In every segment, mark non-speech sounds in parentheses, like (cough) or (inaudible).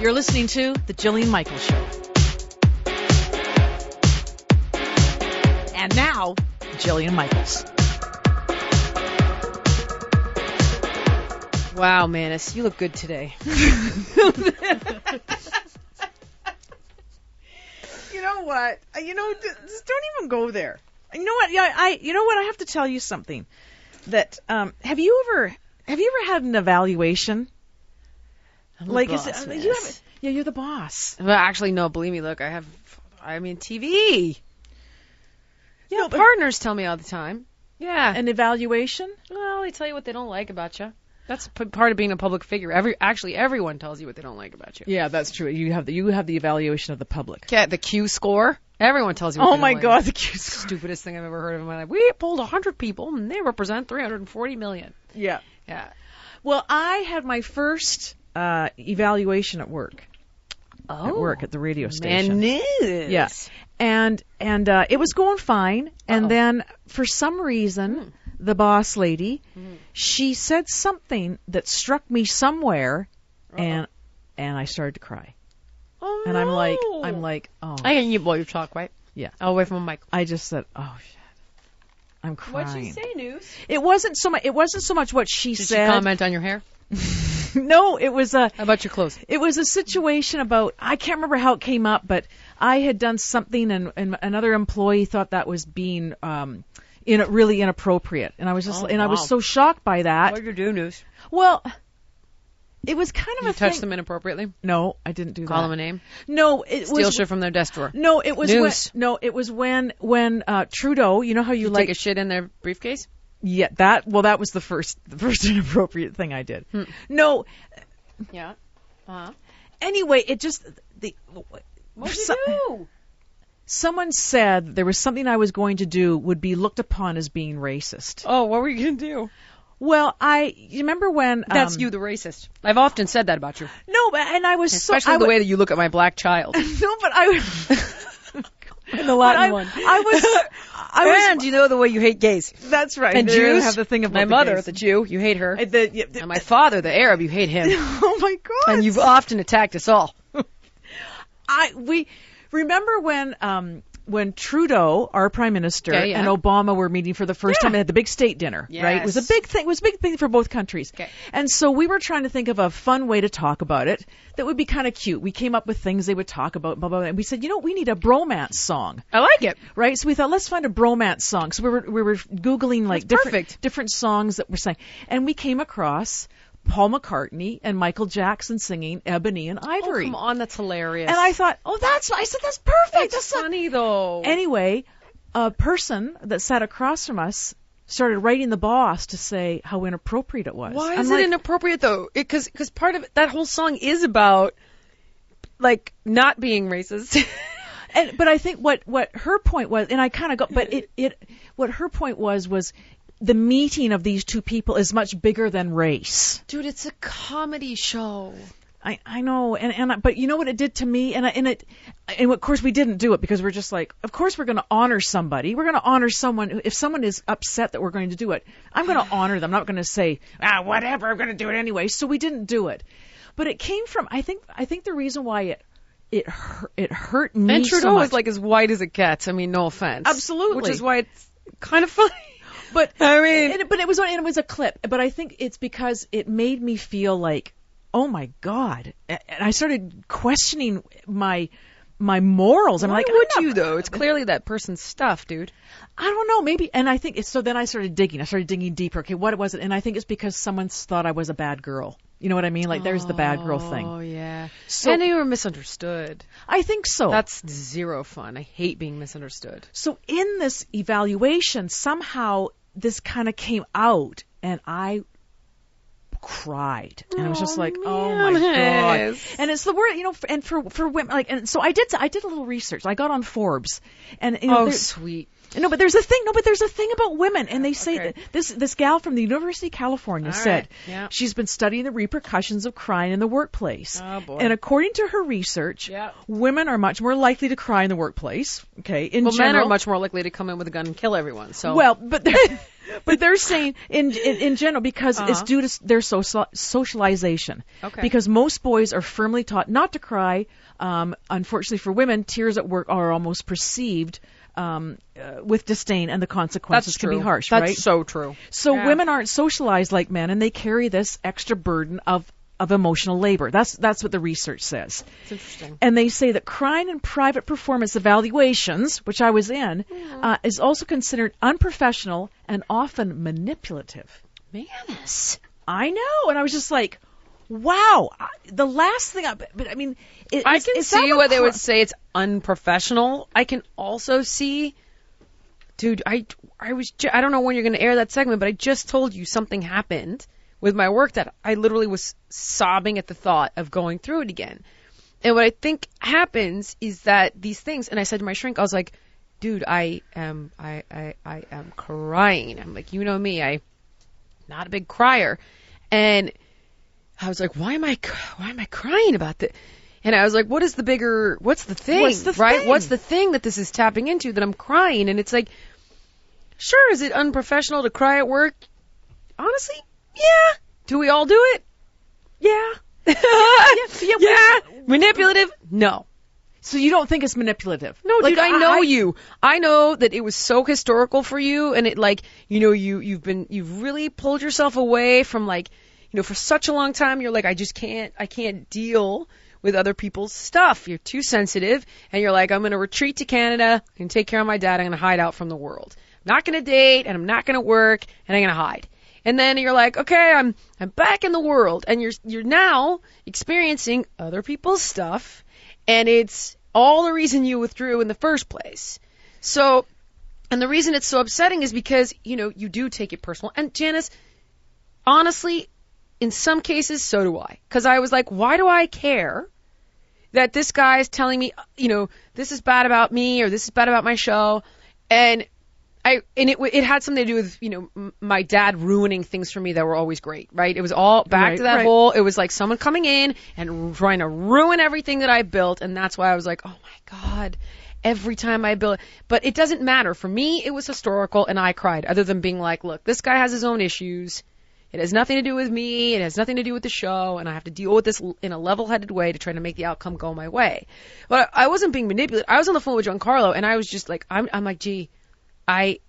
You're listening to The Jillian Michaels Show. And now, Jillian Michaels. Wow, Manus, you look good today. (laughs) You know what? You know, just don't even go there. You know what? Yeah, I. You know what? I have to tell you something. That um, have you ever have you ever had an evaluation? Like, is boss, it, you have, yeah, you're the boss. Well, actually, no. Believe me, look, I have. I mean, TV. Yeah, No, partners tell me all the time. Yeah. an evaluation. well, they tell you what they don't like about you. That's p- part of being a public figure. Every actually, everyone tells you what they don't like about you. Yeah, that's true. You have the you have the evaluation of the public. Yeah, the Q score. Everyone tells you. What Oh my God, Like. the Q score. (laughs) Stupidest thing I've ever heard of in my life. We polled 100 people, and they represent 340 million. Yeah. Yeah. Well, I had my first uh, evaluation at work. Oh. At work at the radio station. Manus. Yeah. And and uh, it was going fine, and Uh-oh. then for some reason, the boss lady, she said something that struck me somewhere, and and I started to cry. Oh, And I'm like. I'm like, oh, I can you blow your talk, right? Yeah. Away from a mic. I just said, oh shit, I'm crying. What'd she say, News? It wasn't so much. It wasn't so much what she Did said. she comment on your hair? (laughs) (laughs) no, it was a. How about your clothes? It was a situation about I can't remember how it came up, but I had done something and, and another employee thought that was being um in really inappropriate. And I was just Oh, and I was so shocked by that. What did you do, News? Well, it was kind of You a touched thing. them inappropriately? No, I didn't do Call that. them a name? No, it Steal was shit from their desk drawer? No, it was News. when no, it was when when uh Trudeau, you know how you, You like take a shit in their briefcase? Yeah, that well that was the first the first (laughs) inappropriate thing I did. Hmm. No, Yeah. Uh-huh. anyway, it just the What'd you do? someone said there was something I was going to do would be looked upon as being racist. Oh, what were you going to do? Well, I you remember when That's um, you, the racist. I've often said that about you. No, but and I was Especially so I the wa- way that you look at my black child. (laughs) no, but I (laughs) In the Latin I, one. I was I was and you know the way you hate gays. that's right. And didn't Jews. have the thing about my the mother, gays. the Jew, you hate her. The- yeah, the- and my father, the Arab, you hate him. (laughs) oh my god. and you've often attacked us all. (laughs) I we remember when um when Trudeau, our prime minister, Okay, yeah. and Obama were meeting for the first Yeah. time, they had the big state dinner, right? It was a big thing. It was a big thing for both countries. Okay. And so we were trying to think of a fun way to talk about it that would be kind of cute. We came up with things they would talk about, blah blah. blah. And we said, you know, we need a bromance song. I like it. Right, so we thought let's find a bromance song. So we were we were googling like That's different perfect. different songs that were sang, and we came across Paul McCartney and Michael Jackson singing "Ebony and Oh, Ivory." come on, that's hilarious. And I thought, oh, that's I said that's perfect. that's not-" funny though. Anyway, a person that sat across from us started writing the boss to say how inappropriate it was. Why I'm is like, it inappropriate though? Because because part of it, that whole song is about like not being racist. (laughs) and but I think what what her point was, and I kind of go, but it it what her point was was the meeting of these two people is much bigger than race. Dude, it's a comedy show. I I know, and and I, but you know what it did to me, and I, and it, and of course we didn't do it because we're just like, of course we're going to honor somebody. We're going to honor someone. who- If someone is upset that we're going to do it, I'm going (sighs) to honor them. I'm not going to say ah whatever. I'm going to do it anyway. So we didn't do it, but it came from I think I think the reason why it it hurt, it hurt me And Trudeau so much. is like as white as it gets. I mean, no offense. Absolutely. Which is why it's kind of (laughs) funny. But I mean- and it- but it was and it was a clip. But I think it's because it made me feel like, oh my god, and I started questioning my my morals. I'm Why like, would you though? It's clearly that person's stuff, dude. I don't know, maybe. And I think it's, so. Then I started digging. I started digging deeper. Okay, what was it? And I think it's because someone thought I was a bad girl. You know what I mean? Like there's the bad girl thing. Oh yeah. So- and you were misunderstood. I think so. That's zero fun. I hate being misunderstood. So in this evaluation, somehow this kind of came out, and I cried, and I was just like, "Oh my god!" And it's the word, you know, and for for women, like, and so I did, I did a little research. I got on Forbes, and you know, Oh, sweet. no, but there's a thing. No, but there's a thing about women, and they say Okay. that this this gal from the University of California All said right, yeah. she's been studying the repercussions of crying in the workplace. Oh, boy. And according to her research, Yeah. women are much more likely to cry in the workplace. Okay, in Well, men are much more likely to come in with a gun and kill everyone. So well, but (laughs) but they're saying in in, in general because it's Uh-huh. due to their social, socialization. Okay. Because most boys are firmly taught not to cry. Um, unfortunately for women, tears at work are almost perceived um, uh, with disdain, and the consequences can be harsh. That's right? so true. So Yeah. women aren't socialized like men, and they carry this extra burden of of emotional labor. That's that's what the research says. It's interesting. And they say that crying in private performance evaluations, which I was in, uh, is also considered unprofessional and often manipulative. Manis. I know, and I was just like, wow. I, the last thing I, but, I mean, it, I can see why they would say it's unprofessional. I can also see, dude. I I was I don't know when you're going to air that segment, but I just told you something happened with my work that I literally was sobbing at the thought of going through it again. And what I think happens is that these things, and I said to my shrink, I was like, dude, I am I I I am crying. I'm like, you know me, I not a big crier, and I was like, why am I why am I crying about this? And I was like, what is the bigger, what's the thing, What's the right? thing? What's the thing that this is tapping into that I'm crying? And it's like, sure, is it unprofessional to cry at work? Honestly, yeah. Do we all do it? Yeah. (laughs) yeah, yeah, (laughs) Manipulative? No. So you don't think it's manipulative? No, Like, dude, I know you. I know that it was so historical for you, and it like, you know, you you've been you've really pulled yourself away from like, you know, for such a long time. You're like, I just can't, I can't deal with other people's stuff. You're too sensitive, and you're like, I'm gonna retreat to Canada and take care of my dad. I'm gonna hide out from the world. I'm not gonna date, and I'm not gonna work, and I'm gonna hide. And then you're like, okay, I'm I'm back in the world, and you're you're now experiencing other people's stuff, and it's all the reason you withdrew in the first place. So, and the reason it's so upsetting is because you know you do take it personal. And Janice, honestly, in some cases, so do I, because I was like, why do I care? That this guy is telling me, you know, this is bad about me or this is bad about my show, and I and it it had something to do with you know my dad ruining things for me that were always great, right? It was all back Right, to that right. whole. It was like someone coming in and trying to ruin everything that I built, and that's why I was like, oh my god. Every time I build, but it doesn't matter. For me, it was historical, and I cried. Other than being like, look, this guy has his own issues. It has nothing to do with me. It has nothing to do with the show, and I have to deal with this in a level-headed way to try to make the outcome go my way. But I wasn't being manipulated. I was on the phone with Giancarlo, and I was just like, I'm, I'm like, gee, I,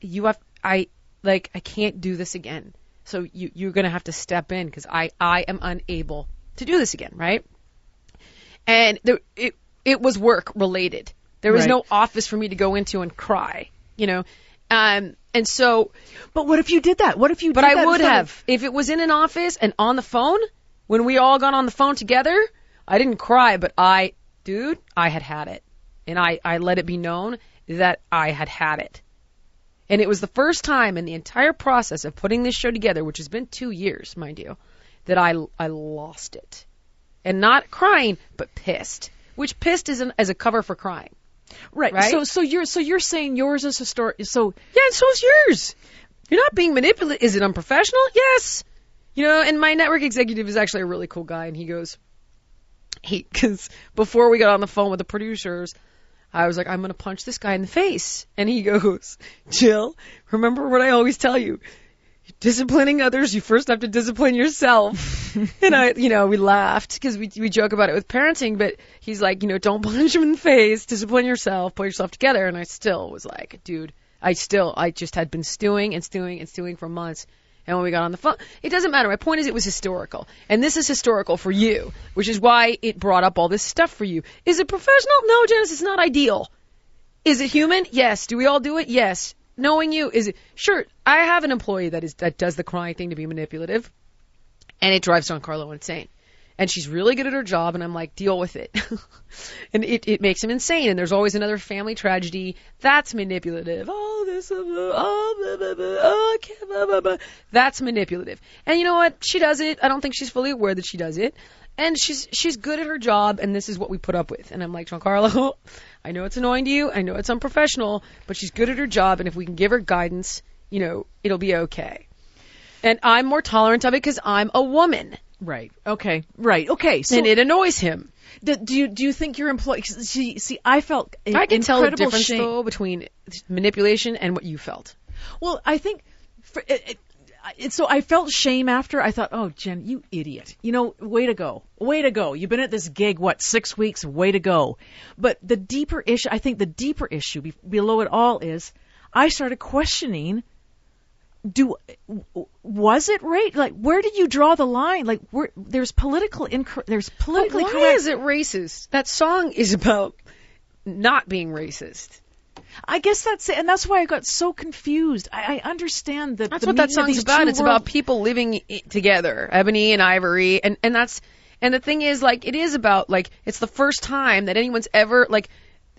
you have, I, like, I can't do this again. So you, you're gonna have to step in because I, I am unable to do this again, right? And there, it, it was work related. There was Right. no office for me to go into and cry, you know. Um, and so, But what if you did that? What if you? but did I would front of- have if it was in an office and on the phone when we all got on the phone together. I didn't cry, but I, dude, I had had it, and I I let it be known that I had had it. And it was the first time in the entire process of putting this show together, which has been two years, mind you, that I I lost it, and not crying, but pissed. Which pissed is an, as a cover for crying. Right. Right? So so you're so you're saying yours is historic. So Yeah, and so's yours. You're not being manipulated. Is it unprofessional? Yes. You know, and my network executive is actually a really cool guy, and he goes, he, because before we got on the phone with the producers, I was like, I'm gonna punch this guy in the face, and he goes, Jill, remember what I always tell you. Disciplining others, you first have to discipline yourself. (laughs) and I, you know, we laughed because we we joke about it with parenting, but he's like, you know, don't (laughs) punch him in the face, discipline yourself, pull yourself together. And I still was like, dude, I still, I just had been stewing and stewing and stewing for months. And when we got on the phone, it doesn't matter. My point is it was historical. And this is historical for you, which is why it brought up all this stuff for you. Is it professional? No, Janice, it's not ideal. Is it human? Yes. Do we all do it? Yes. Knowing you, is it, sure, I have an employee that is, that does the crying thing to be manipulative. And it drives Giancarlo insane. And she's really good at her job, and I'm like, deal with it. (laughs) and it, it makes him insane. And there's always another family tragedy. That's manipulative. Oh, this, uh, oh, blah, blah, blah, oh, can't, blah, blah, blah. That's manipulative. And you know what? She does it. I don't think she's fully aware that she does it. And she's she's good at her job, and this is what we put up with. And I'm like, Giancarlo, (laughs) I know it's annoying to you. I know it's unprofessional, but she's good at her job, and if we can give her guidance, you know, it'll be okay. And I'm more tolerant of it because I'm a woman, right. Okay. Right. Okay. So and it annoys him. do, do you do you think your employee? See, see, I felt I can tell the incredible difference shame. though between manipulation and what you felt. Well, I think for, it, it, it, so. I felt shame after. I thought, oh, Jen, you idiot. You know, way to go. Way to go. You've been at this gig what six weeks? Way to go. But the deeper issue, I think, the deeper issue be, below it all is, I started questioning. Do was it race? Like, where did you draw the line? Like, where there's political inc- there's politically why correct. is it racist? That song is about not being racist. I guess that's it, and that's why I got so confused. I, I understand that That's what that song's about. It's world- about people living together, ebony and ivory, and and that's and the thing is like it is about like it's the first time that anyone's ever like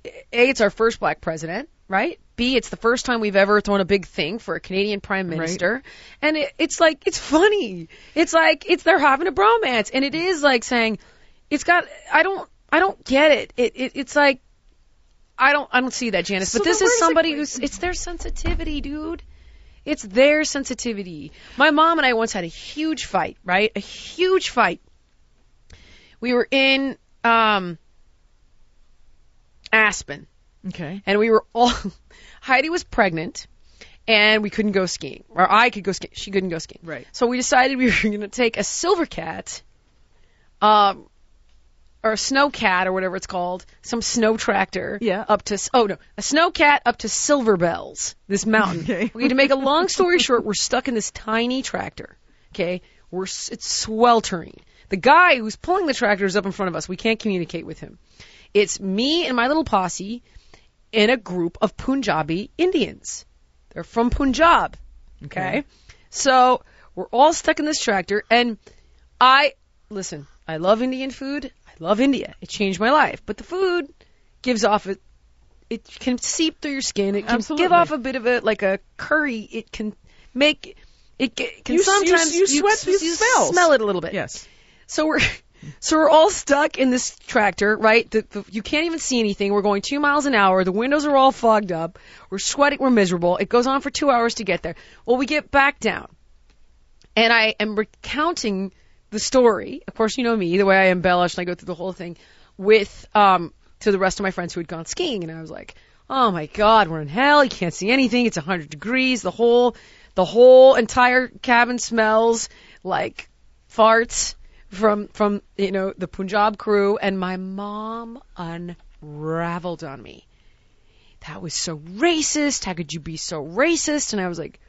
a it's our first black president, right? B it's the first time we've ever thrown a big thing for a Canadian prime minister, and it, it's like it's funny. It's like it's they're having a bromance, and it is like saying it's got I don't I don't get it. It, it it's like I don't I don't see that Janice, So but this is where is does somebody who's it's their sensitivity, dude. It's their sensitivity. My mom and I once had a huge fight, right? A huge fight. We were in um Aspen Okay. and we were all Heidi was pregnant and we couldn't go skiing. Or I could go skiing. She couldn't go skiing. Right. So we decided we were (laughs) going to take a silver cat, um, or a snow cat or whatever it's called, some snow tractor. Yeah. Up to oh no, a snow cat up to Silver Bells, this mountain. (laughs) Okay. We to make a long story short, we're stuck in this tiny tractor. Okay. We're it's sweltering. The guy who's pulling the tractor is up in front of us. We can't communicate with him. It's me and my little posse in a group of Punjabi Indians. They're from Punjab. Okay. So we're all stuck in this tractor and I listen, I love Indian food. I love India. It changed my life. But the food gives off a it can seep through your skin. It can Absolutely. give off a bit of a like a curry. It can make it can You s- you sometimes you sweat you smells. smell it a little bit. Yes. So we're so we're all stuck in this tractor, right? The, the, you can't even see anything. We're going two miles an hour. The windows are all fogged up. We're sweating. We're miserable. It goes on for two hours to get there. Well, we get back down, and I am recounting the story. Of course, you know me, the way I embellish and I go through the whole thing with um to the rest of my friends who had gone skiing, and I was like, "Oh my God, we're in hell. You can't see anything. It's a hundred degrees. The whole the whole entire cabin smells like farts." From from you know the Punjab crew, and my mom unraveled on me. That was so racist. How could you be so racist? And I was like,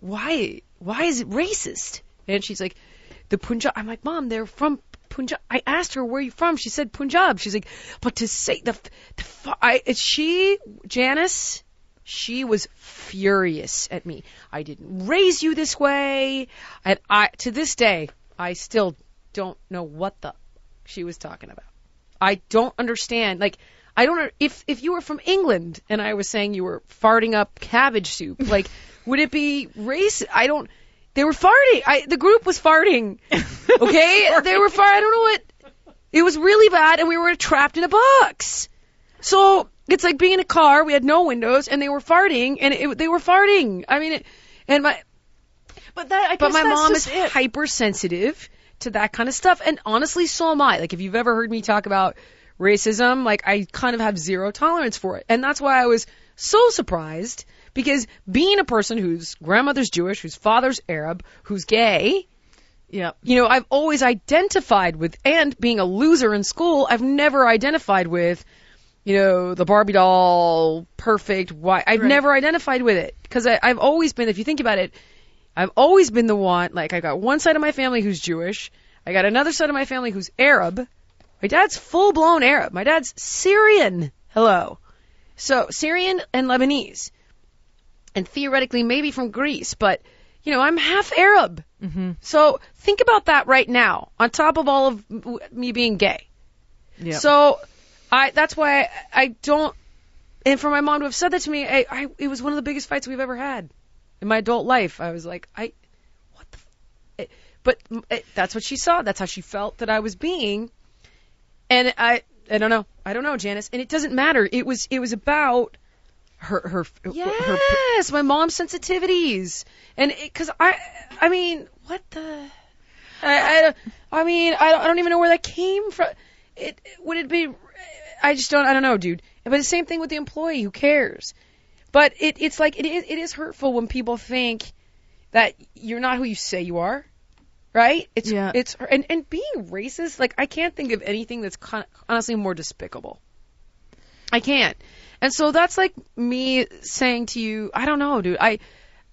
why? Why is it racist? And she's like, the Punjab. I'm like, mom, they're from Punjab. I asked her where you from. She said Punjab. She's like, but to say the, the I, she Janice she was furious at me. I didn't raise you this way. And I, to this day, I still don't know what the she was talking about. I don't understand. Like, I don't, if, if you were from England and I was saying you were farting up cabbage soup, (laughs) like, would it be race? I don't, they were farting. I, the group was farting. (laughs) Okay? They were farting. I don't know what, it was really bad and we were trapped in a box. So it's like being in a car. We had no windows, and they were farting, and it, they were farting. I mean, it, and my But that I but my mom is it. hypersensitive to that kind of stuff, and honestly, so am I. Like, if you've ever heard me talk about racism, like I kind of have zero tolerance for it, and that's why I was so surprised because being a person whose grandmother's Jewish, whose father's Arab, who's gay, Yeah. you know, I've always identified with, and being a loser in school, I've never identified with, you know, the Barbie doll, perfect, why, I've Right. never identified with it. Cause I've always been, if you think about it, I've always been the one, like, I got one side of my family who's Jewish, I got another side of my family who's Arab. My dad's full blown Arab. My dad's Syrian. Hello. So, Syrian and Lebanese. And theoretically, maybe from Greece, but, you know, I'm half Arab. Mm-hmm. So think about that right now, on top of all of me being gay. Yeah. So I that's why I, I don't. And for my mom to have said that to me, I, I it was one of the biggest fights we've ever had in my adult life. I was like, I what the. It, but it, that's what she saw. That's how she felt that I was being. And I I don't know. I don't know, Janice. And it doesn't matter. It was it was about her her her Yes, my mom's sensitivities, and because I, I mean, what the, I, I, I mean, I don't, I don't even know where that came from. It would it be? I just don't. I don't know, dude. But the same thing with the employee. Who cares? But it, it's like it is, it is hurtful when people think that you're not who you say you are, right? It's Yeah. it's and and being racist. Like I can't think of anything that's con- honestly more despicable. I can't. And so that's like me saying to you, I don't know, dude. I,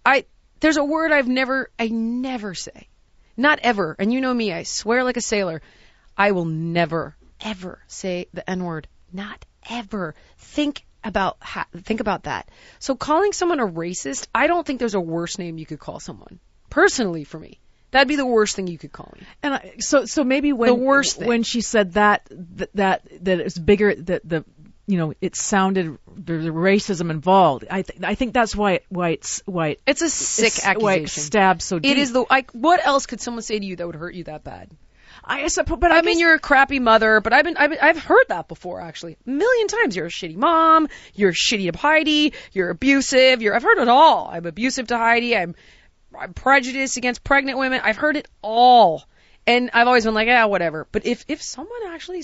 I, there's a word I've never, I never say. Not ever. And you know me, I swear like a sailor. I will never, ever say the N word. Not ever. Think about, ha- think about that. So calling someone a racist, I don't think there's a worse name you could call someone. Personally, for me. That'd be the worst thing you could call me. And I, so so maybe when The worst thing. when she said that that that, that it's bigger that the you know it sounded there's racism involved. I th- I think that's why it, why it's why it, It's a sick it's- why it accusation. stabs so deep. It is the like. What else could someone say to you that would hurt you that bad? I suppose, but I, I mean, guess- you're a crappy mother, but I've been, I've been, I've heard that before actually, a million times. You're a shitty mom. You're shitty to Heidi. You're abusive. You're, I've heard it all. I'm abusive to Heidi. I'm, I'm prejudiced against pregnant women. I've heard it all, and I've always been like, yeah, whatever. But if, if someone actually,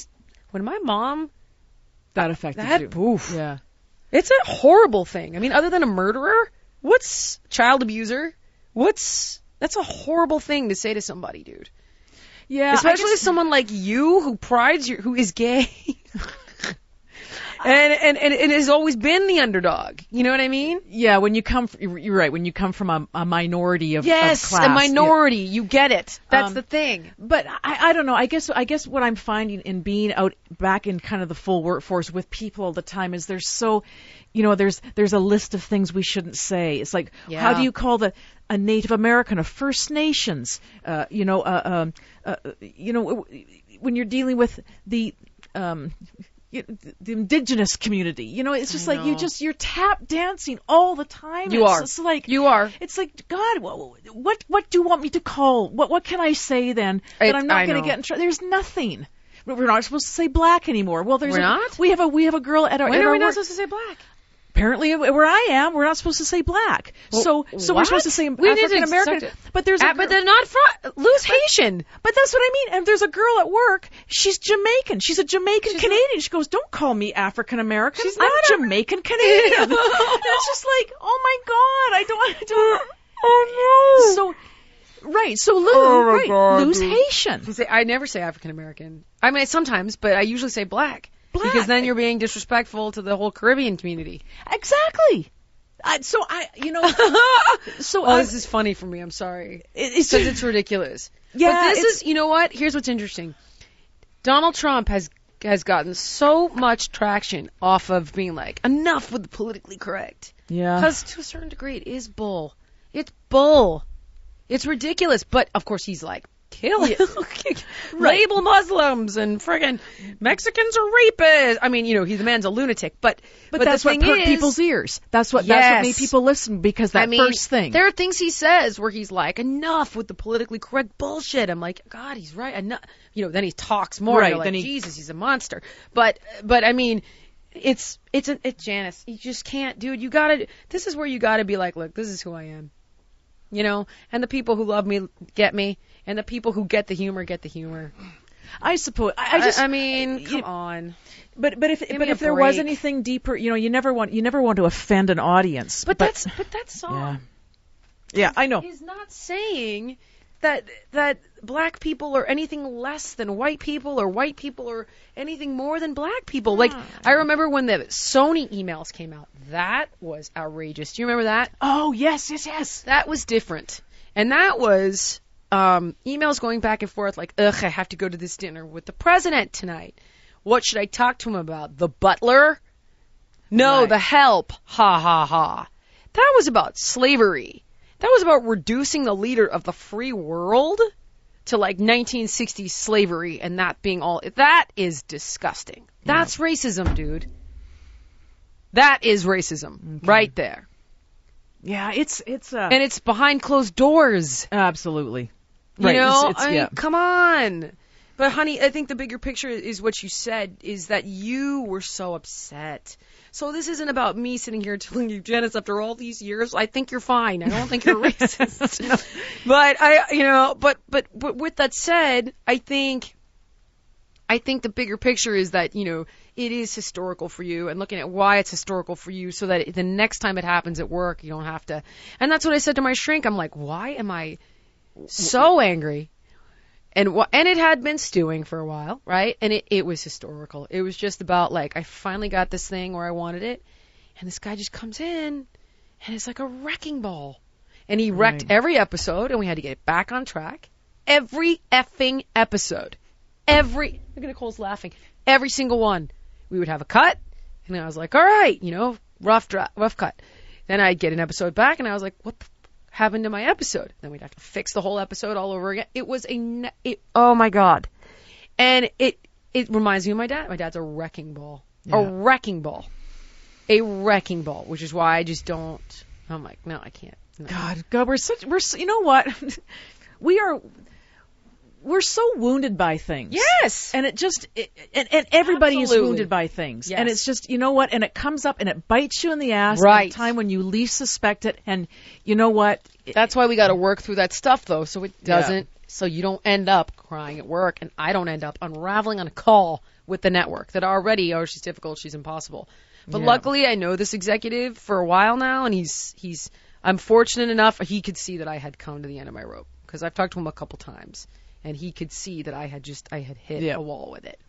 when my mom, that affected that, you. oof, Yeah. it's a horrible thing. I mean, other than a murderer, what's child abuser? What's that's a horrible thing to say to somebody, dude. Yeah. Especially guess- someone like you who prides your who is gay. (laughs) and, and and and has always been the underdog. You know what I mean? Yeah, when you come, f- you're right. When you come from a, a minority of, of Yes, class, a yeah. minority. You get it. That's Um, the thing. But I, I don't know. I guess I guess what I'm finding in being out back in kind of the full workforce with people all the time is there's so, you know, there's there's a list of things we shouldn't say. It's like how do you call the a Native American, a First Nations, uh, you know, uh, um, uh, you know, when you're dealing with the um, you the indigenous community, you know, it's just like you just you're tap dancing all the time. You It's are. just like You are. it's like God, what what what do you want me to call? What what can I say then that It- I'm not going to get in trouble? There's nothing. We're not supposed to say black anymore. Well, there's We're a, not? We have a we have a girl at our When at are our we not work- supposed to say black? Apparently where I am, we're not supposed to say black. so so we're supposed to say We African American. But there's a but they're not from lose Haitian. but that's what I mean. And there's a girl at work. She's Jamaican. She's a Jamaican She's Canadian. She goes, "Don't call me African American. She's I'm not a- Jamaican Canadian." (laughs) and it's just like, oh my god, I don't, I don't. oh, (laughs) oh no. So, right. So lose, Oh right, God, lose dude. Haitian. I never say African American. I mean sometimes, but I usually say black. Black. Because then you're being disrespectful to the whole Caribbean community. Exactly. I, so I, you know, (laughs) so Oh, I, this is funny for me. I'm sorry. it's Because it's ridiculous. Yeah, but this is, you know what? Here's what's interesting. Donald Trump has has gotten so much traction off of being like enough with the politically correct. yeah. Because to a certain degree, it is bull. It's bull. It's ridiculous. But of course, he's like kill, you. (laughs) (laughs) label Muslims and friggin' Mexicans are rapists. I mean, you know, he's the man's a lunatic. But But, but, that's what hurt people's ears. That's what that's what made people listen because that I mean, first thing. There are things he says where he's like, enough with the politically correct bullshit. I'm like, God, he's right. Enough. You know, then he talks more. Right, like, then he- Jesus, he's a monster. But, but I mean, it's it's an it's Janice. You just can't, dude. You gotta. This is where you gotta be like, look, this is who I am. You know, and the people who love me get me, and the people who get the humor get the humor. I suppose. I, I just. I mean, you- come on. but but if me but if there was anything deeper, you know, you never want you never want to offend an audience. But, that's but that song yeah, yeah, I know. He's not saying that that black people are anything less than white people or white people or anything more than black people. Like ah. I remember when the Sony emails came out. That was outrageous. Do you remember that? Oh yes, yes, yes. That was different. And that was um, emails going back and forth like, ugh, I have to go to this dinner with the president tonight. What should I talk to him about? The butler? No, Right. the help. Ha ha ha. That was about slavery. That was about reducing the leader of the free world to like 1960s slavery and that being all. That is disgusting. That's racism, dude. That is racism right there. Yeah, it's it's uh, And it's behind closed doors. absolutely. You Right, know, it's- it's- I mean, yeah. come on. But honey, I think the bigger picture is what you said is that you were so upset. So this isn't about me sitting here (laughs) telling you, Janice, after all these years, I think you're fine. I don't think you're racist. (laughs) But I, you know, but but but with that said, I think I think the bigger picture is that, you know, it is historical for you and looking at why it's historical for you so that the next time it happens at work, you don't have to. And that's what I said to my shrink. I'm like, why am I so angry? And and it had been stewing for a while, right? And it, it was historical. It was just about like I finally got this thing where I wanted it, and this guy just comes in, and it's like a wrecking ball, and he wrecked Right. every episode, and we had to get it back on track. Every effing episode, every look at Nicole's laughing. Every single one, we would have a cut, and I was like, all right, you know, rough dra- rough cut. Then I'd get an episode back, and I was like, what the happened to my episode? Then we'd have to fix the whole episode all over again. It was a, it, oh my god, and it it reminds me of my dad. My dad's a wrecking ball, Yeah. a wrecking ball, a wrecking ball, which is why I just don't. I'm like, no, I can't. No. God, God, we're such we're s- you know what? (laughs) we are we're so wounded by things. Yes. And it just it, and, and everybody is wounded by things. Yes. And it's just you know what? And it comes up and it bites you in the ass Right. at a time when you least suspect it. And you know what? That's why we got to work through that stuff though, so it doesn't, so you don't end up crying at work, and I don't end up unraveling on a call with the network that already, oh, she's difficult, she's impossible. But Yeah. luckily, I know this executive for a while now, and he's he's. I'm fortunate enough he could see that I had come to the end of my rope because I've talked to him a couple times, and he could see that I had just I had hit Yeah. a wall with it.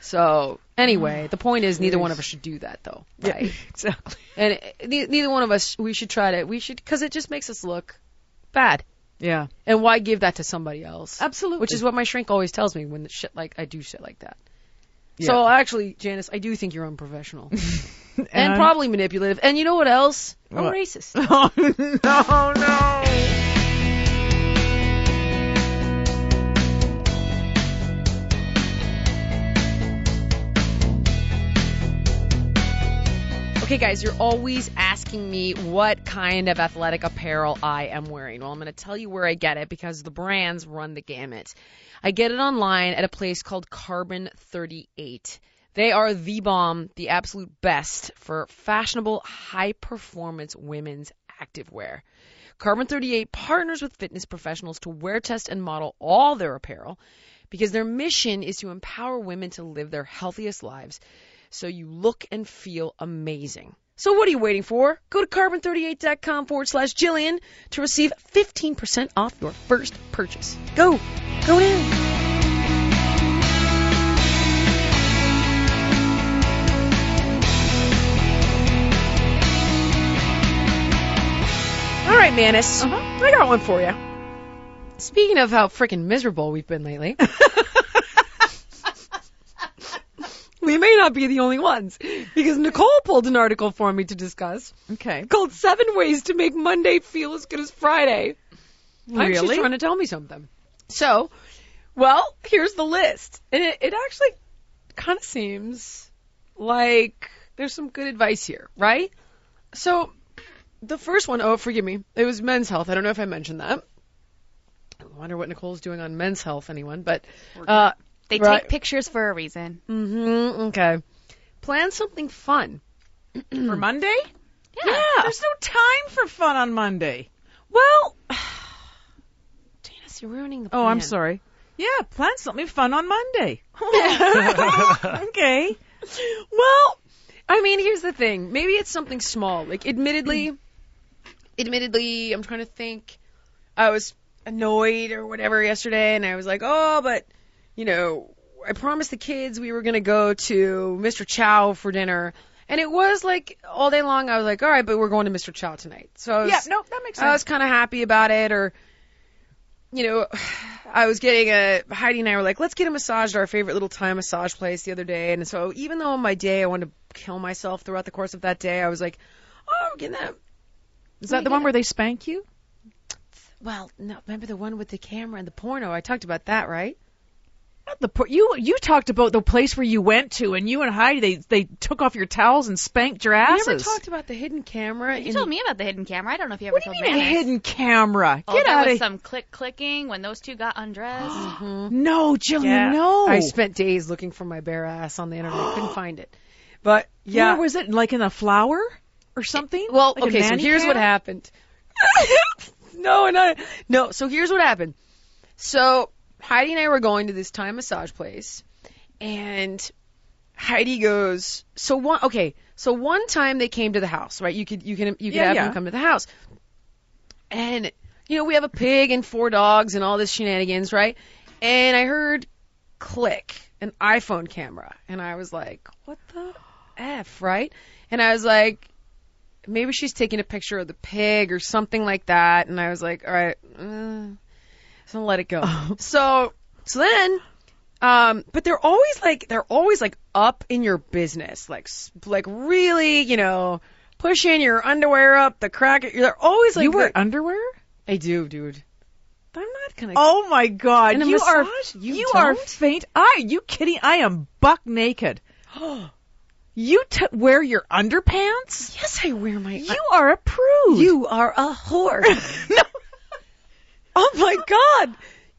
So (sighs) anyway, the point is neither one of us should do that though, (laughs) right? exactly. And it, ne- neither one of us, we should try to, we should, because it just makes us look bad. Yeah. And why give that to somebody else? Absolutely. Which is what my shrink always tells me when the shit like I do shit like that. Yeah. So actually, Janice, I do think you're unprofessional (laughs) and, And- probably manipulative. And you know what else? I'm racist. (laughs) Oh no, no. Okay, guys, you're always asking me what kind of athletic apparel I am wearing. Well, I'm going to tell you where I get it because the brands run the gamut. I get it online at a place called Carbon 38. They are the bomb, the absolute best for fashionable, high performance women's activewear. Carbon 38 partners with fitness professionals to wear test and model all their apparel because their mission is to empower women to live their healthiest lives so you look and feel amazing. So what are you waiting for? Go to carbon38.com forward slash Jillian to receive 15% off your first purchase. Go! Go now! All right, Manus. Uh-huh. I got one for you. Speaking of how freaking miserable we've been lately, (laughs) we may not be the only ones because Nicole pulled an article for me to discuss Okay. called Seven Ways to Make Monday Feel as Good as Friday. I think She's trying to tell me something. So, well, here's the list. And it, it actually kind of seems like there's some good advice here, right? So, the first one, oh, forgive me, it was men's health. I don't know if I mentioned that. I wonder what Nicole's doing on men's health, anyone, but, uh, They Right. take pictures for a reason. hmm okay. plan something fun. For (clears throat) Monday? Yeah. There's no time for fun on Monday. Well, (sighs) Janice, you're ruining the plan. Oh, I'm sorry. Yeah, plan something fun on Monday. (laughs) (laughs) okay. Well, I mean, here's the thing. Maybe it's something small. Like, admittedly, (clears throat) admittedly, I'm trying to think. I was annoyed or whatever yesterday, and I was like, oh, but, you know, I promised the kids we were going to go to Mr. Chow for dinner. And it was like all day long, I was like, all right, but we're going to Mr. Chow tonight. So I was, Yeah, no, that makes sense. I was kind of happy about it, or, you know, I was getting a, Heidi and I were like, let's get a massage at our favorite little Thai massage place the other day. And so even though on my day I wanted to kill myself throughout the course of that day, I was like, oh, I'm getting that. Is that the one where they spank you? Well, no, remember the one with the camera and the porno? I talked about that, right? Not the por- you you talked about the place where you went to, and you and Heidi they they took off your towels and spanked your I asses. never talked about the hidden camera. You in told me about the hidden camera. I don't know if you ever What do you told mean a Janice. hidden camera? Oh, Get there out of some click clicking when those two got undressed. (gasps) Uh-huh. No, Jillian, Yeah. no. I spent days looking for my bare ass on the internet. (gasps) Couldn't find it. But yeah. Where was it? Like in a flower or something? Well, Like okay, so nanny here's what happened. (laughs) no, no, no. So here's what happened. So Heidi and I were going to this Thai massage place, and Heidi goes, "So one, okay, so one time they came to the house, right? You could, you can, you could Yeah, have yeah. them come to the house, and you know we have a pig and four dogs and all this shenanigans, right? And I heard click an iPhone camera, and I was like, what the f, right? And I was like, maybe she's taking a picture of the pig or something like that. And I was like, all right, uh, so let it go. So, so then, um, but they're always like, they're always like up in your business, like, like really, you know, pushing your underwear up the crack. They're always like, You wear underwear? I do, dude. I'm not gonna. Oh my God! You are? You you are faint. I you kidding? I am buck naked. (gasps) You t- wear your underpants? yes, I wear my. You are a prude. You are a whore. (laughs) no. Oh my god.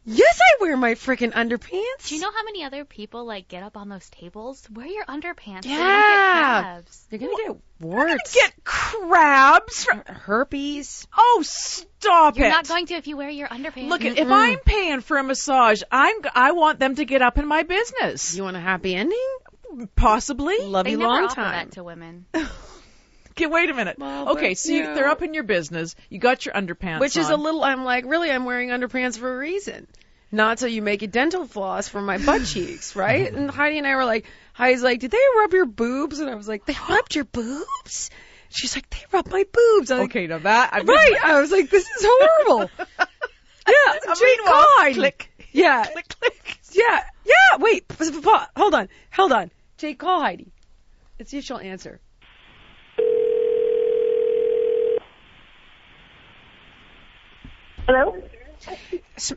Yes, I wear my freaking underpants. Do you know how many other people like get up on those tables? Wear your underpants. so you don't Yeah. get crabs. You're gonna get warts, Get crabs. From- herpes. oh, stop it! You're it! not going to if you wear your underpants. Look, at if I'm paying for a massage, I'm I want them to get up in my business. You want a happy ending? Possibly. Love they you never long offer time. that to women. (laughs) Okay, wait a minute. Well, okay, so you, yeah. they're up in your business. You got your underpants Which is a little. I'm like, really, I'm wearing underpants for a reason. Not so you make a dental floss for my butt (laughs) cheeks, right? And Heidi and I were like, Heidi's like, did they rub your boobs? And I was like, they (gasps) rubbed your boobs? She's like, they rubbed my boobs. I was Okay, now that I like, right. I was like, this is horrible. (laughs) yeah. Jane, Meanwhile, click. (laughs) Yeah. click click. Yeah. Yeah. Wait. p- p- pa- Hold on. Hold on. Jake, call Heidi. Let's see she'll answer. Hello?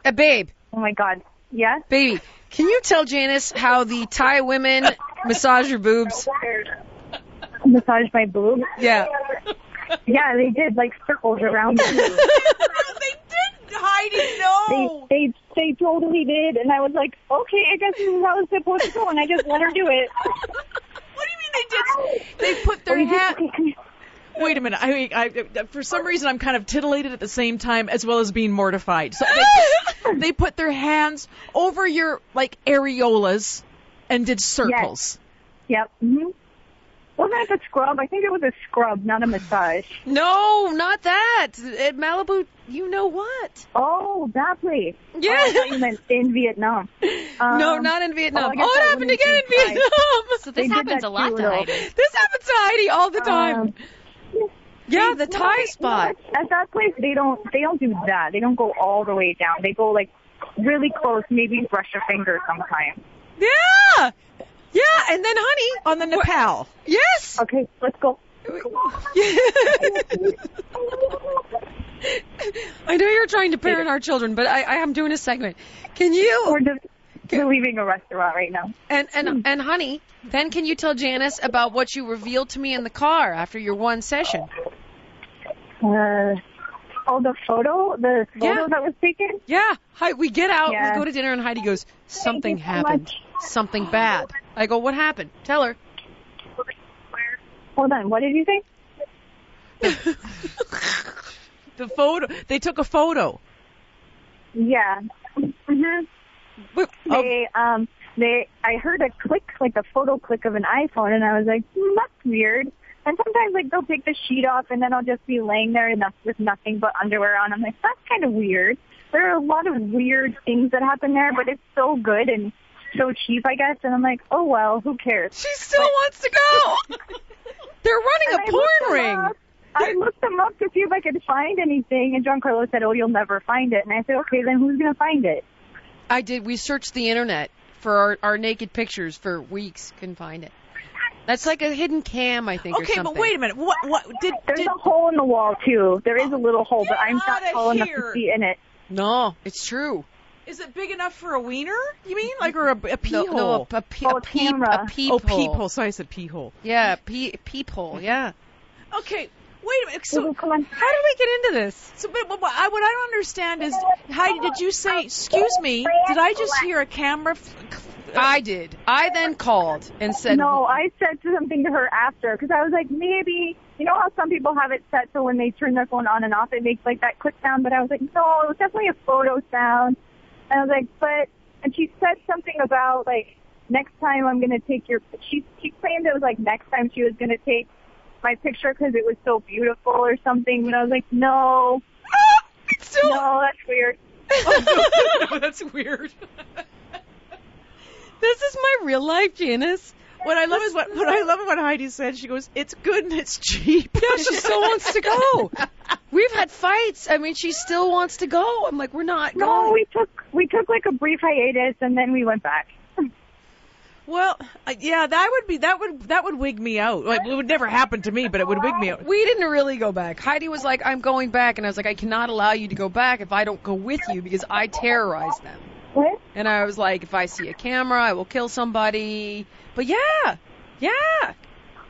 Uh, babe, Oh my god. Yeah? baby, can you tell Janice how the Thai women massage your boobs? Massage my boobs? Yeah. Yeah, they did like circles around me. (laughs) they did, Heidi. No. They they they totally did and I was like, Okay, I guess this is how it's supposed to go and I just let her do it. What do you mean they did? They put their hand. Wait a minute. I, I, for some reason, I'm kind of titillated at the same time, as well as being mortified. So they, (laughs) they put their hands over your like areolas and did circles. Yep. hmm Wasn't it a scrub? I think it was a scrub, not a massage. No, not that. At Malibu, you know what? Oh, that place. Yeah. Oh, I you meant in Vietnam. Um, no, not in Vietnam. oh, I Oh, it happened again in. Vietnam. So this happens a lot to. Heidi. this happens to Heidi all the time. Um, yeah, the No, Thai they- spot. no, At that place, they don't they don't do that. They don't go all the way down. They go like really close, maybe brush your finger sometimes. Yeah. Yeah, and then honey, On the Nepal. yes. Okay, let's go. (laughs) I know you're trying to parent our children, but I, I am doing a segment. Can you We're just we're leaving a restaurant right now. and and and honey, then can you tell Janice about what you revealed to me in the car after your one session? Uh, oh, the photo, the photo Yeah. that was taken. Yeah. Hi, we get out, Yeah. we go to dinner, and Heidi goes, something so happened, much. something bad. I go, what happened? Tell her. Hold on. What did you say? (laughs) The photo. They took a photo. Yeah. Mhm. Oh, They um they I heard a click like a photo click of an iPhone and I was like hmm, that's weird. And sometimes like they'll take the sheet off and then I'll just be laying there enough with nothing but underwear on. I'm like that's kind of weird. There are a lot of weird things that happen there, but it's so good and so cheap, I guess. And I'm like, oh well, who cares? She still wants to go. (laughs) They're running And a I porn ring. up. I looked them up to see if I could find anything, and Giancarlo said, "Oh, you'll never find it." And I said, "Okay, then who's gonna find it?" I did. We searched the internet for our, our naked pictures for weeks. Couldn't find it. That's like a hidden cam, I think. okay, something. but wait a minute. What? What did? There's did a hole in the wall too. There is a oh, little hole, but I'm not outta tall enough to see in it. No, it's true. is it big enough for a wiener? You mean like or a, a pee no, hole? no, a, a, pe- Oh, a a peep, camera. a peep oh, hole. peephole. Sorry, I said pee hole. Yeah, pee, peephole. Yeah. Okay, wait a minute. So, So, come on. How do we get into this? so but, but what I what I don't understand is, Heidi, did you say? Excuse me. Did I just hear a camera? f- uh, I did. I then called and said, No, I said something to her after because I was like, maybe you know how some people have it set so when they turn their phone on and off, it makes like that click sound. But I was like, no, it was definitely a photo sound. And I was like, but and she said something about like next time I'm gonna take your. She she claimed it was like next time she was gonna take my picture because it was so beautiful or something. But I was like, no, (laughs) Still, no, that's weird. No, (laughs) (laughs) that's weird. "This is my real life, Janice." What I love is what what I love is what Heidi said. She goes, "It's good and it's cheap." Yeah, she still wants to go. We've had fights. I mean, she still wants to go. I'm like, we're not No, going. we took we took like a brief hiatus and then we went back. Well, uh, yeah, that would be that would that would wig me out. Like, it would never happen to me, but it would wig me out. We didn't really go back. Heidi was like, I'm going back. And I was like, I cannot allow you to go back if I don't go with you because I terrorize them. What? And I was like, if I see a camera, I will kill somebody. But yeah, yeah,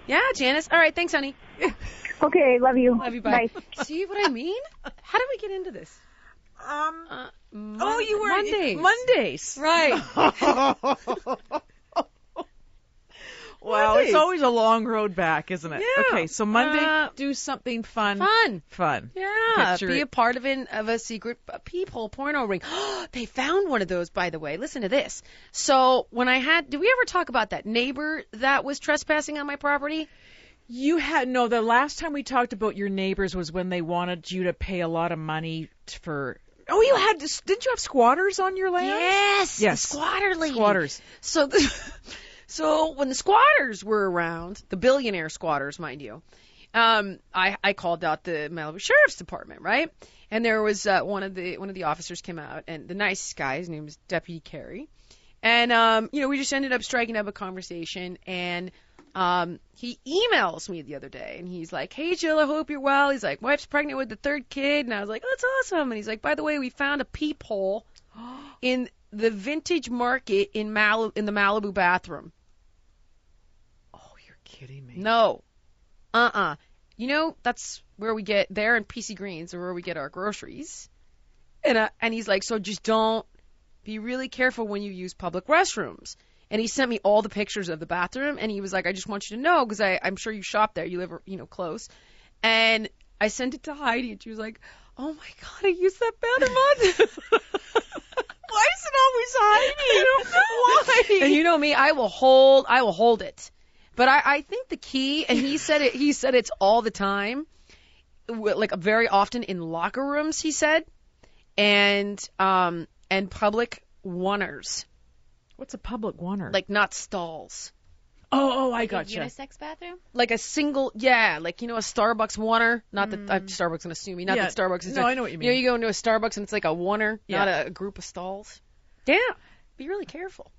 yeah, Janice. All right, thanks, honey. (laughs) Okay, love you. Love you. Bye. (laughs) See what I mean? How did we get into this? Um. Uh, Oh, you were Mondays. Mondays. Right. (laughs) Well, Mondays. it's always a long road back, isn't it? Yeah. Okay, so Monday, Uh, do something fun. Fun. Fun. Yeah, Picture be it. a part of an of a secret peephole porno ring. (gasps) they found one of those, by the way. Listen to this. So when I had, did we ever talk about that neighbor that was trespassing on my property? You had no. The last time we talked about your neighbors was when they wanted you to pay a lot of money for. Oh, you had. Didn't you have squatters on your land? Yes, Yes. squatter lady. Squatters. So, (laughs) the, so when the squatters were around, the billionaire squatters, mind you, um, I, I called out the Malibu Sheriff's Department, right? And there was uh, one of the one of the officers came out, and the nice guy, his name was Deputy Carey, and um, you know, we just ended up striking up a conversation, and um, he emails me the other day, and he's like, "Hey Jill, I hope you're well." He's like, "Wife's pregnant with the third kid," and I was like, "Oh, that's awesome." And he's like, "By the way, we found a peephole (gasps) in the vintage market in Mal in the Malibu bathroom." Kidding me. No. Uh-uh. You know, that's where we get there in PC Greens or where we get our groceries. And uh, and he's like, so just don't be really careful when you use public restrooms. And he sent me all the pictures of the bathroom, and he was like, I just want you to know because I'm sure you shop there, you live, you know, close. And I sent it to Heidi, and she was like, Oh my God, I used that bathroom on. (laughs) Why is it always Heidi? (laughs) Why? and you know me, I will hold, I will hold it. But I, I think the key, and he said it, he said it's all the time, like very often in locker rooms, he said, and um and public oneers, What's a public oneer? like not stalls, oh, oh, I Like a gotcha. unisex bathroom? like a single, yeah, like you know a Starbucks oneer. Not that uh, Starbucks gonna sue me. Not Yeah. that Starbucks is. No, I know what you mean. You know, you go into a Starbucks and it's like a oneer, Yeah. not a, a group of stalls. Yeah, be really careful.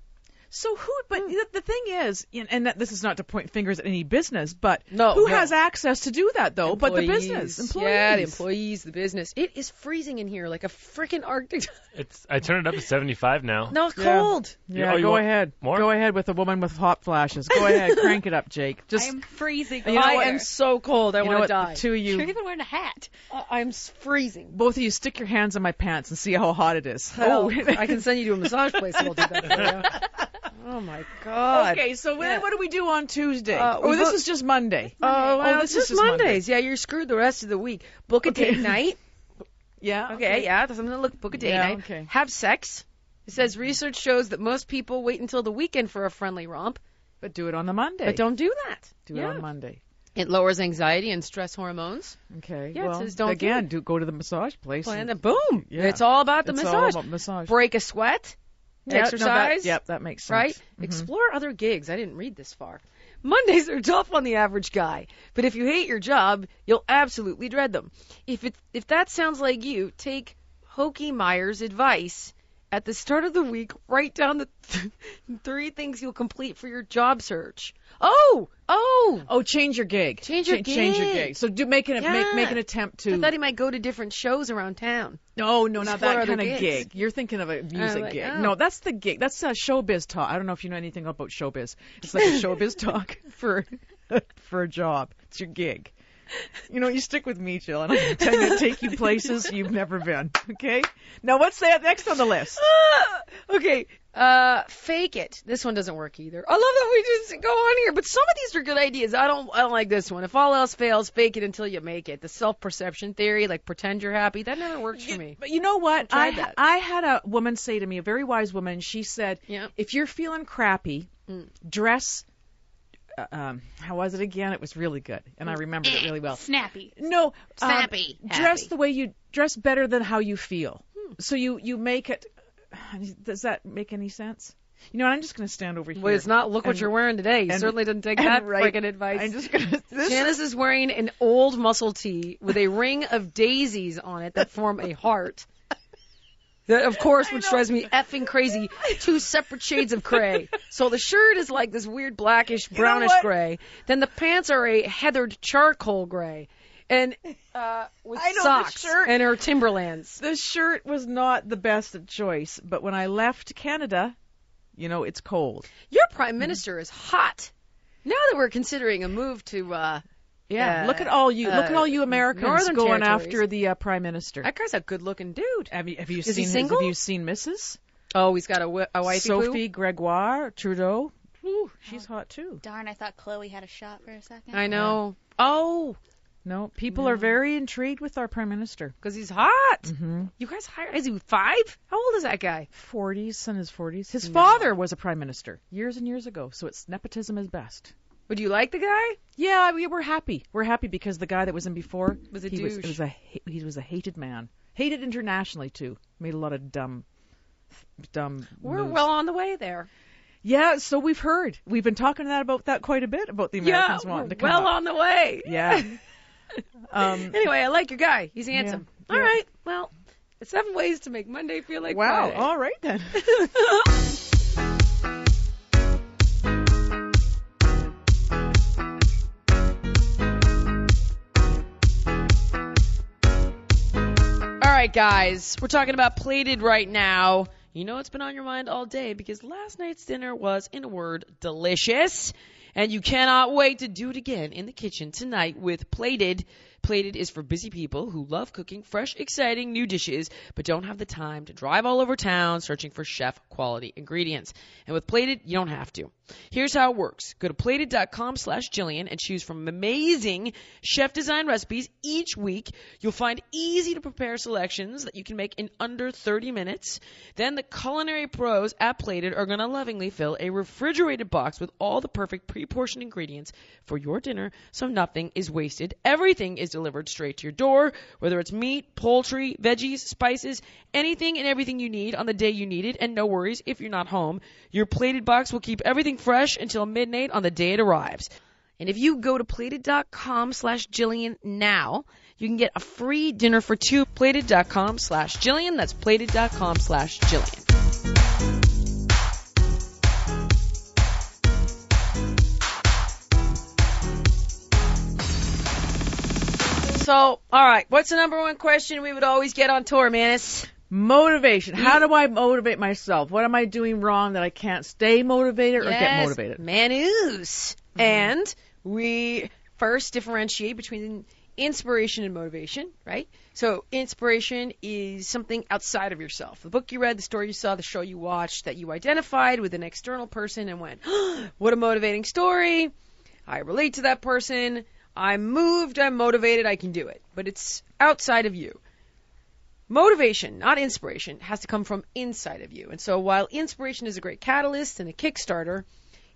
So who? But hmm. the, the thing is, and and that, this is not to point fingers at any business, but No, who no. has access to do that though? But the business Employees. employees. Yeah, the employees, the business. It is freezing in here like a freaking Arctic. (laughs) It's I turned it up to 75 now. no, Yeah. cold. Yeah, Oh, go want ahead. more? Go ahead with the woman with hot flashes. Go (laughs) ahead, crank it up, Jake. Just I am freezing. You know I am so cold. I you know want what? to die. The two of You're even wearing a hat. I- I'm freezing. both of you, stick your hands in my pants and see how hot it is. Well, oh, I can send you to a massage place that'll do that for you. (laughs) Oh my God. Okay, so Yeah. what do we do on Tuesday? Uh, oh, this book- is just Monday. Oh, well, oh, it's this is Monday. Mondays. Yeah, you're screwed the rest of the week. Book a Okay. date night. (laughs) Yeah. Okay, yeah, that's something to look. Book a date Yeah, night. okay. Have sex. It says research shows that most people wait until the weekend for a friendly romp, But do it on the Monday. but don't do that. do yeah. it on Monday. It lowers anxiety and stress hormones. Okay. Yeah, it well, says don't do again, do go to the massage place. Plan and- and boom. Yeah. It's all about the it's massage. all about massage. Break a sweat. Yeah, no, that- exercise. yep, that makes sense. right? Mhm. Explore other gigs. I didn't read this far. Mondays are tough on the average guy, but if you hate your job, you'll absolutely dread them. If it if that sounds like you, take Hokey Meyer's advice. At the start of the week, write down the th- (laughs) three things you'll complete for your job search. Oh, oh! Oh, change your gig. Change your Cha- Change your gig. gig. So do make an Yeah. make make an attempt to. I thought he might go to different shows around town. No, no, not that kind of gigs. gig. You're thinking of a music like, gig. oh. No, that's the gig. That's a showbiz talk. I don't know if you know anything about showbiz. It's like a (laughs) showbiz talk for (laughs) for a job. It's your gig. (laughs) You know, you stick with me, Jill, and I'm going to take you places you've never been. Okay. Now, what's that next on the list? (laughs) Okay. Uh, fake it. This one doesn't work either. I love that we just go on here, but some of these are good ideas. I don't, I don't like this one. If all else fails, fake it until you make it. The self-perception theory, like pretend you're happy, that never works for me. But you know what? I that. I had a woman say to me, a very wise woman. She said, Yeah. if you're feeling crappy, Mm. dress. Uh, um, how was it again? It was really good, and I remembered it really well. Snappy. No, um, Snappy, dress the way you dress better than how you feel. So you you make it. Does that make any sense? You know, what, I'm just going to stand over here. Well, it's not look what And- you're wearing today. You and- certainly didn't take that write- friggin' advice. I'm just going (laughs) to. This Janice is wearing an old muscle tee with a ring of daisies on it that form a heart. That, of (laughs) course, which drives me effing crazy. Two separate shades of gray. (laughs) So the shirt is like this weird blackish, brownish what? gray. Then the pants are a heathered charcoal gray. And uh, with know, socks shirt- and her Timberlands. the shirt was not the best choice, but when I left Canada, you know, it's cold. Your prime minister is hot. Now that we're considering a move to, uh, Yeah, Uh, look at all you. look at uh, all you Americans Northern going Territories. after the uh, prime minister. that guy's a good-looking dude. Have you have you Is he seen his- have you seen Mrs. Oh, he's got a, wi- a wifey poo? Sophie Gregoire Trudeau? Ooh, she's hot too. Darn, I thought Chloe had a shot for a second. I know. Oh, No, people are very intrigued with our prime minister. because he's hot. Mm-hmm. You guys hired? Is he five? How old is that guy? 40s, in his 40s. His father was a prime minister years and years ago, so it's nepotism is best. Would you like the guy? Yeah, we were happy. We're happy because the guy that was in before Was a he was, douche. was a he was a hated man, hated internationally too. Made a lot of dumb, dumb. We're moves. well on the way there. Yeah, so we've heard. We've been talking that about that quite a bit about the Americans yeah, wanting to come well up. on the way. Yeah. (laughs) um, Anyway, I like your guy. He's handsome. Yeah. All right. Well, seven ways to make Monday feel like wow. Friday. All right then. (laughs) right, guys, we're talking about plated right now. You know it's been on your mind all day because last night's dinner was, in a word, delicious. And you cannot wait to do it again in the kitchen tonight with Plated. Plated is for busy people who love cooking fresh, exciting new dishes, but don't have the time to drive all over town searching for chef quality ingredients. And with Plated, you don't have to. Here's how it works. Go to plated.com slash Jillian and choose from amazing chef design recipes each week. You'll find easy to prepare selections that you can make in under 30 minutes. Then the culinary pros at Plated are going to lovingly fill a refrigerated box with all the perfect pre-portioned ingredients for your dinner so nothing is wasted. Everything is delivered straight to your door, whether it's meat, poultry, veggies, spices, anything and everything you need on the day you need it. And no worries if you're not home. Your plated box will keep everything fresh until midnight on the day it arrives. And if you go to plated.com slash Jillian now, you can get a free dinner for two. Plated.com slash Jillian. That's plated.com slash Jillian. So, all right, what's the number one question we would always get on tour, Manus? Motivation. How do I motivate myself? What am I doing wrong that I can't stay motivated or get motivated? Manus. Mm-hmm. And we first differentiate between inspiration and motivation, right? So inspiration is something outside of yourself. The book you read, the story you saw, the show you watched that you identified with an external person and went, (gasps) what a motivating story. I relate to that person. I'm moved, I'm motivated, I can do it. But it's outside of you. Motivation, not inspiration, has to come from inside of you. And so while inspiration is a great catalyst and a kickstarter,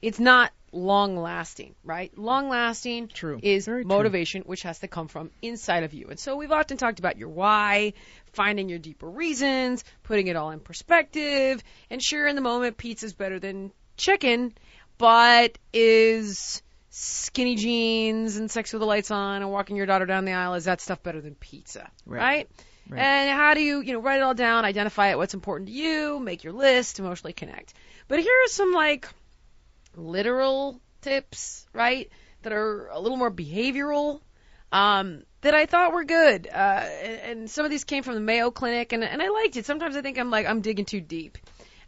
it's not long lasting, right? Long lasting True. is Very true. motivation, which has to come from inside of you. And so we've often talked about your why, finding your deeper reasons, putting it all in perspective, and sure, in the moment, pizza's better than chicken, but is skinny jeans and sex with the lights on and walking your daughter down the aisle, is that stuff better than pizza, Right. right? Right. And how do you, you know, write it all down, identify it, what's important to you, make your list, emotionally connect. But here are some like literal tips, right? That are a little more behavioral, um, that I thought were good. Uh, and, and some of these came from the Mayo Clinic, and, and I liked it. Sometimes I think I'm like I'm digging too deep.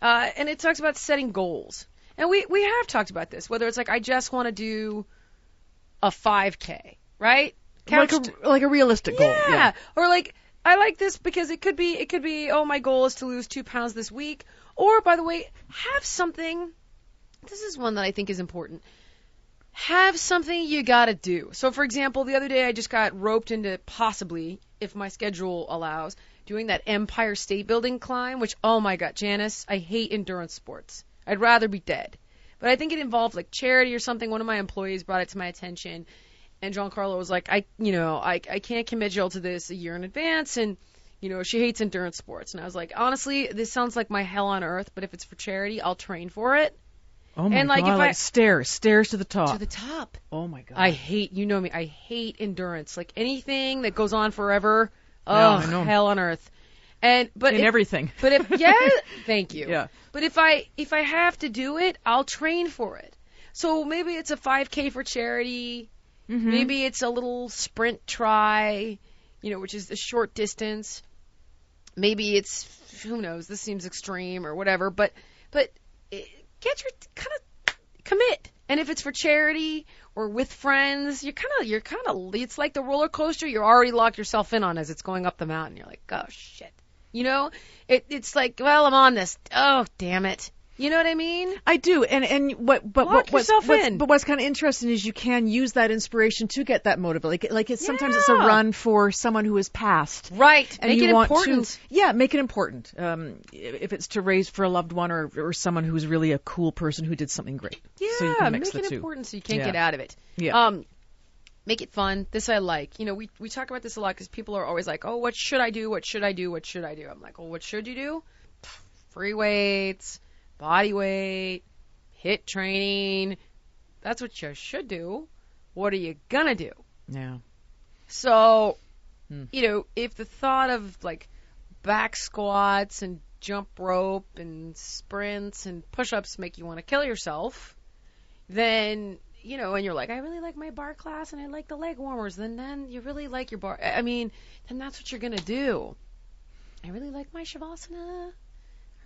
Uh, and it talks about setting goals, and we we have talked about this. Whether it's like I just want to do a 5K, right? like a like a realistic goal. yeah. Or like I like this because it could be it could be oh my goal is to lose two pounds this week. Or by the way, have something. This is one that I think is important. Have something you gotta do. So for example, the other day I just got roped into possibly, if my schedule allows, doing that Empire State Building climb. Which oh my god, Janice, I hate endurance sports. I'd rather be dead. But I think it involved like charity or something. One of my employees brought it to my attention and Giancarlo was like, I, you know, I, I can't commit Jill to this a year in advance, and you know, she hates endurance sports. And I was like, honestly, this sounds like my hell on earth, but if it's for charity, I'll train for it Oh my And, like, god! if like I- stairs, stairs to the top. to the top. oh my god! I hate, you know me, I hate endurance. Like anything that goes on forever, oh, know. hell on earth. And but in if, everything. But if (laughs) yeah, thank you. Yeah. But if I if I have to do it, I'll train for it. So maybe it's a 5K for charity. Mm-hmm. Maybe it's a little sprint tri, you know, which is a short distance. Maybe it's who knows. This seems extreme or whatever. But but get your kind of commit. And if it's for charity or with friends, you're kind of you're kind of it's like the roller coaster. You're already locked yourself in on as it's going up the mountain. You're like, oh shit. You know, it, it's like, well, I'm on this. Oh, damn it. You know what I mean? I do, and and what but Lock what, what's, what's- but what's kind of interesting is you can use that inspiration to get that motive. Like like it's sometimes it's a run for someone who has passed. Right. And Make you it want important. to, yeah, make it important. Um, if it's to raise for a loved one or, or someone who's really a cool person who did something great. Yeah, so you can mix make it two. important so you can't Yeah. get out of it. Yeah. Um, make it fun. This I like. You know, we we talk about this a lot because people are always like, "Oh, what should I do? What should I do? What should I do?" I'm like, "Well, what should you do? Free weights, body weight, HIIT training. That's what you should do. What are you gonna do?" Yeah. So, Hmm. you know, if the thought of like back squats and jump rope and sprints and push-ups make you want to kill yourself, then you know, and you're like, I really like my barre class and I like the leg warmers. Then, then you really like your barre. I mean, then that's what you're gonna do. I really like my shavasana.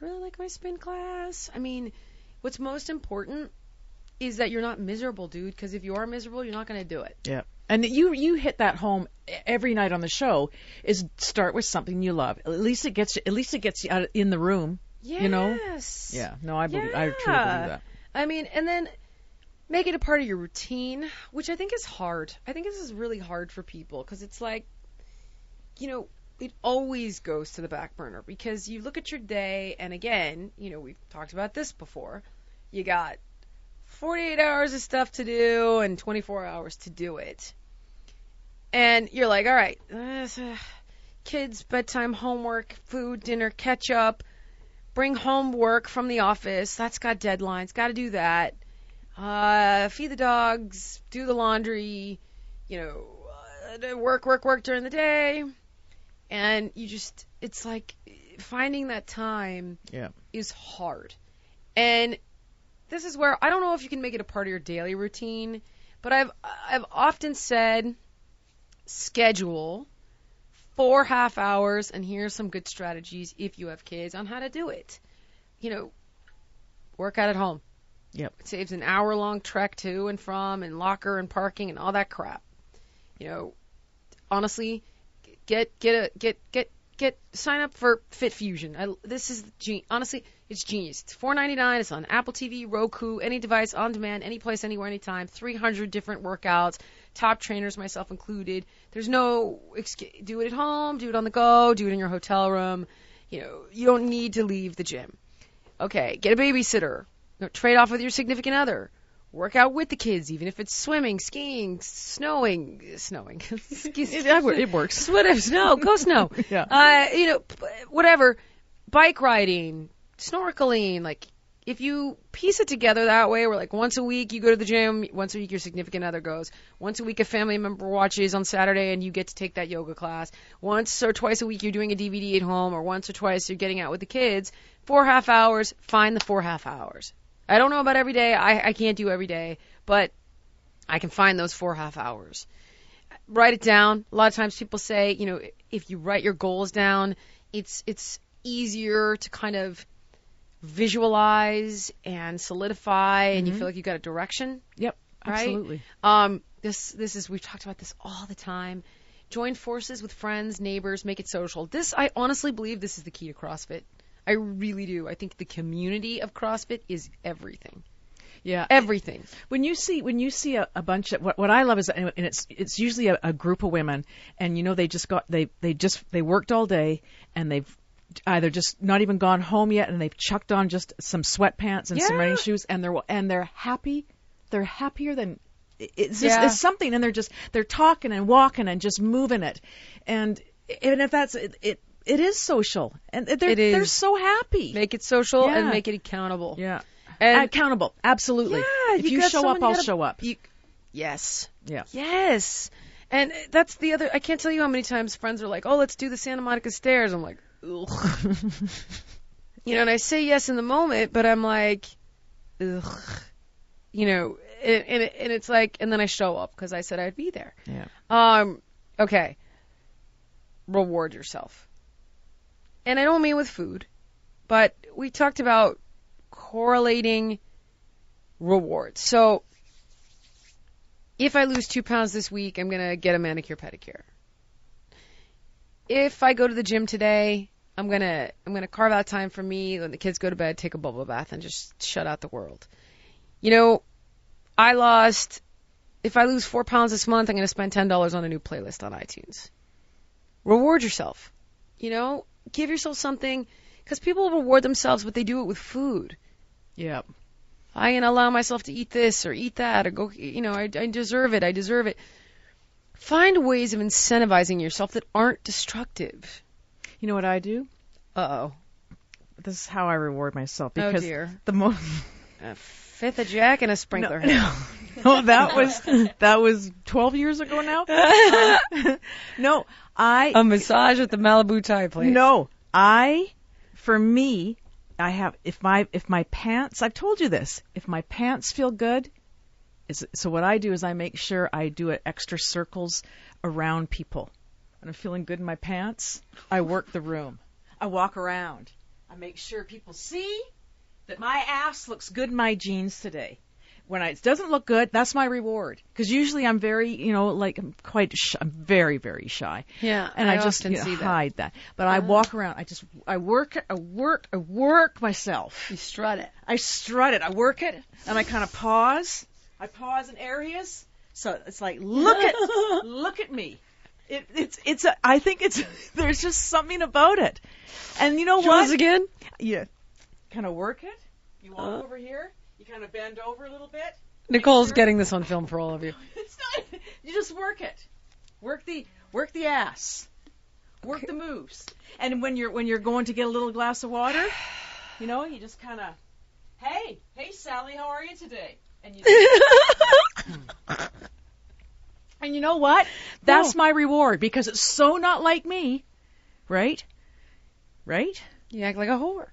I really like my spin class. I mean, what's most important is that you're not miserable, dude. Because if you are miserable, you're not gonna do it. Yeah. And you you hit that home every night on the show is start with something you love. At least it gets you, at least it gets you out in the room. Yes. You know? Yeah. No, I believe I truly believe that. I mean, and then make it a part of your routine, which I think is hard. I think this is really hard for people because it's like, you know, it always goes to the back burner because you look at your day, and again, you know, we've talked about this before. You got 48 hours of stuff to do and 24 hours to do it. And you're like, all right, uh, kids, bedtime, homework, food, dinner, catch up bring home work from the office. That's got deadlines. Got to do that. Uh, feed the dogs, do the laundry, you know, uh, work, work, work during the day. And you just, it's like finding that time Yeah. is hard. And this is where I don't know if you can make it a part of your daily routine, but I've I've often said schedule four half hours and here's some good strategies if you have kids on how to do it. You know, work out at home. Yep. It saves an hour long trek to and from and locker and parking and all that crap. You know, honestly, get get a get get get sign up for Fit Fusion. I, this is gen- honestly, it's genius. It's 4.99. It's on Apple TV, Roku, any device, on demand, any place, anywhere, anytime. 300 different workouts, top trainers, myself included. There's no excu- do it at home, do it on the go, do it in your hotel room. You know, you don't need to leave the gym. Okay, get a babysitter. No, trade off with your significant other. Work out with the kids, even if it's swimming, skiing, snowing, snowing. (laughs) It, it works. (laughs) Whatever, snow, go snow. (laughs) Yeah. Uh, you know, whatever. Bike riding, snorkeling, like if you piece it together that way, where like once a week you go to the gym, once a week your significant other goes, once a week a family member watches on Saturday and you get to take that yoga class, once or twice a week you're doing a DVD at home, or once or twice you're getting out with the kids, four half hours, find the four half hours. I don't know about every day, I, I can't do every day, but I can find those four half hours. Write it down. A lot of times people say, you know, if you write your goals down, it's it's easier to kind of visualize and solidify and you feel like you got a direction. Yep. Right? Absolutely. Um, this this is we've talked about this all the time. Join forces with friends, neighbors, make it social. This I honestly believe this is the key to CrossFit. I really do. I think the community of CrossFit is everything. Yeah. Everything. when you see when you see a, a bunch of what what I love is and it's it's usually a, a group of women and you know they just got they they just they worked all day and they've either just not even gone home yet and they've chucked on just some sweatpants and some running shoes and they're and they're happy they're happier than it's just Yeah. it's something and they're just they're talking and walking and just moving it and and if that's it it, it is social and they're they're so happy Make it social and make it accountable. yeah And accountable absolutely Yeah, if you you, show up I'll show up You, yes. yeah Yes. And that's the other. I can't tell you how many times friends are like, "Oh, let's do the Santa Monica stairs." I'm like, ugh. (laughs) you know, and I say yes in the moment, but I'm like, ugh. You know, and, and, it- and it's like, and then I show up because I said I'd be there. yeah Um, okay. Reward yourself. And I don't mean with food, but we talked about correlating rewards. So if I lose two pounds this week, I'm gonna get a manicure pedicure. If I go to the gym today, I'm gonna I'm gonna carve out time for me when the kids go to bed, take a bubble bath, and just shut out the world. You know, I lost if I lose four pounds this month, I'm going to spend ten dollars on a new playlist on iTunes. Reward yourself. You know, give yourself something because people reward themselves, but they do it with food. yeah I can allow myself to eat this or eat that or go. You know, I, I deserve it. I deserve it. Find ways of incentivizing yourself that aren't destructive. You know what I do? Uh oh. This is how I reward myself Oh because dear. the most A fifth of Jack and a sprinkler. no, no, (laughs) no, that was that was 12 years ago now. Um, (laughs) no, I A massage at the Malibu Thai place. no, I for me, I have if my if my pants. I've told you this. If my pants feel good, is so what I do is I make sure I do it extra circles around people. When I'm feeling good in my pants, I work the room. I walk around. I make sure people see that my ass looks good in my jeans today. When it doesn't look good, that's my reward. Because usually I'm very, you know, like I'm quite, sh- I'm very, very shy, Yeah, and I, just often you know, see that. hide that. But I walk around. I just, I work, I work, I work myself. You strut it. I strut it. I work it, and I kind of pause. I pause in areas, so it's like, look at, (laughs) look at me. It, it's, it's. A, I think it's. (laughs) There's just something about it, and you know Show us what? again. Yeah. Kind of work it. You walk Uh. over here. Kind of bend over a little bit. Nicole's sure. getting this on film for all of you. (laughs) It's not. You just work it. Work the work the ass. Work the moves. And when you're when you're going to get a little glass of water, you know, you just kind of, hey, hey, Sally, how are you today? And you. (laughs) and you know what? That's my reward because it's so not like me, right? Right? You act like a whore.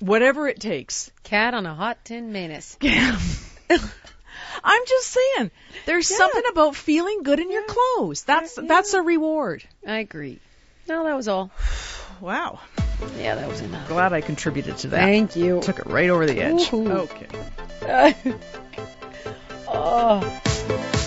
Whatever it takes. Cat on a hot tin menace. (laughs) I'm just saying, there's something about feeling good in your clothes. That's that's a reward. I agree. No, that was all. (sighs) Wow. Yeah, that was enough. Glad I contributed to that. Thank you. Took it right over the edge. Ooh. Okay. (laughs) oh.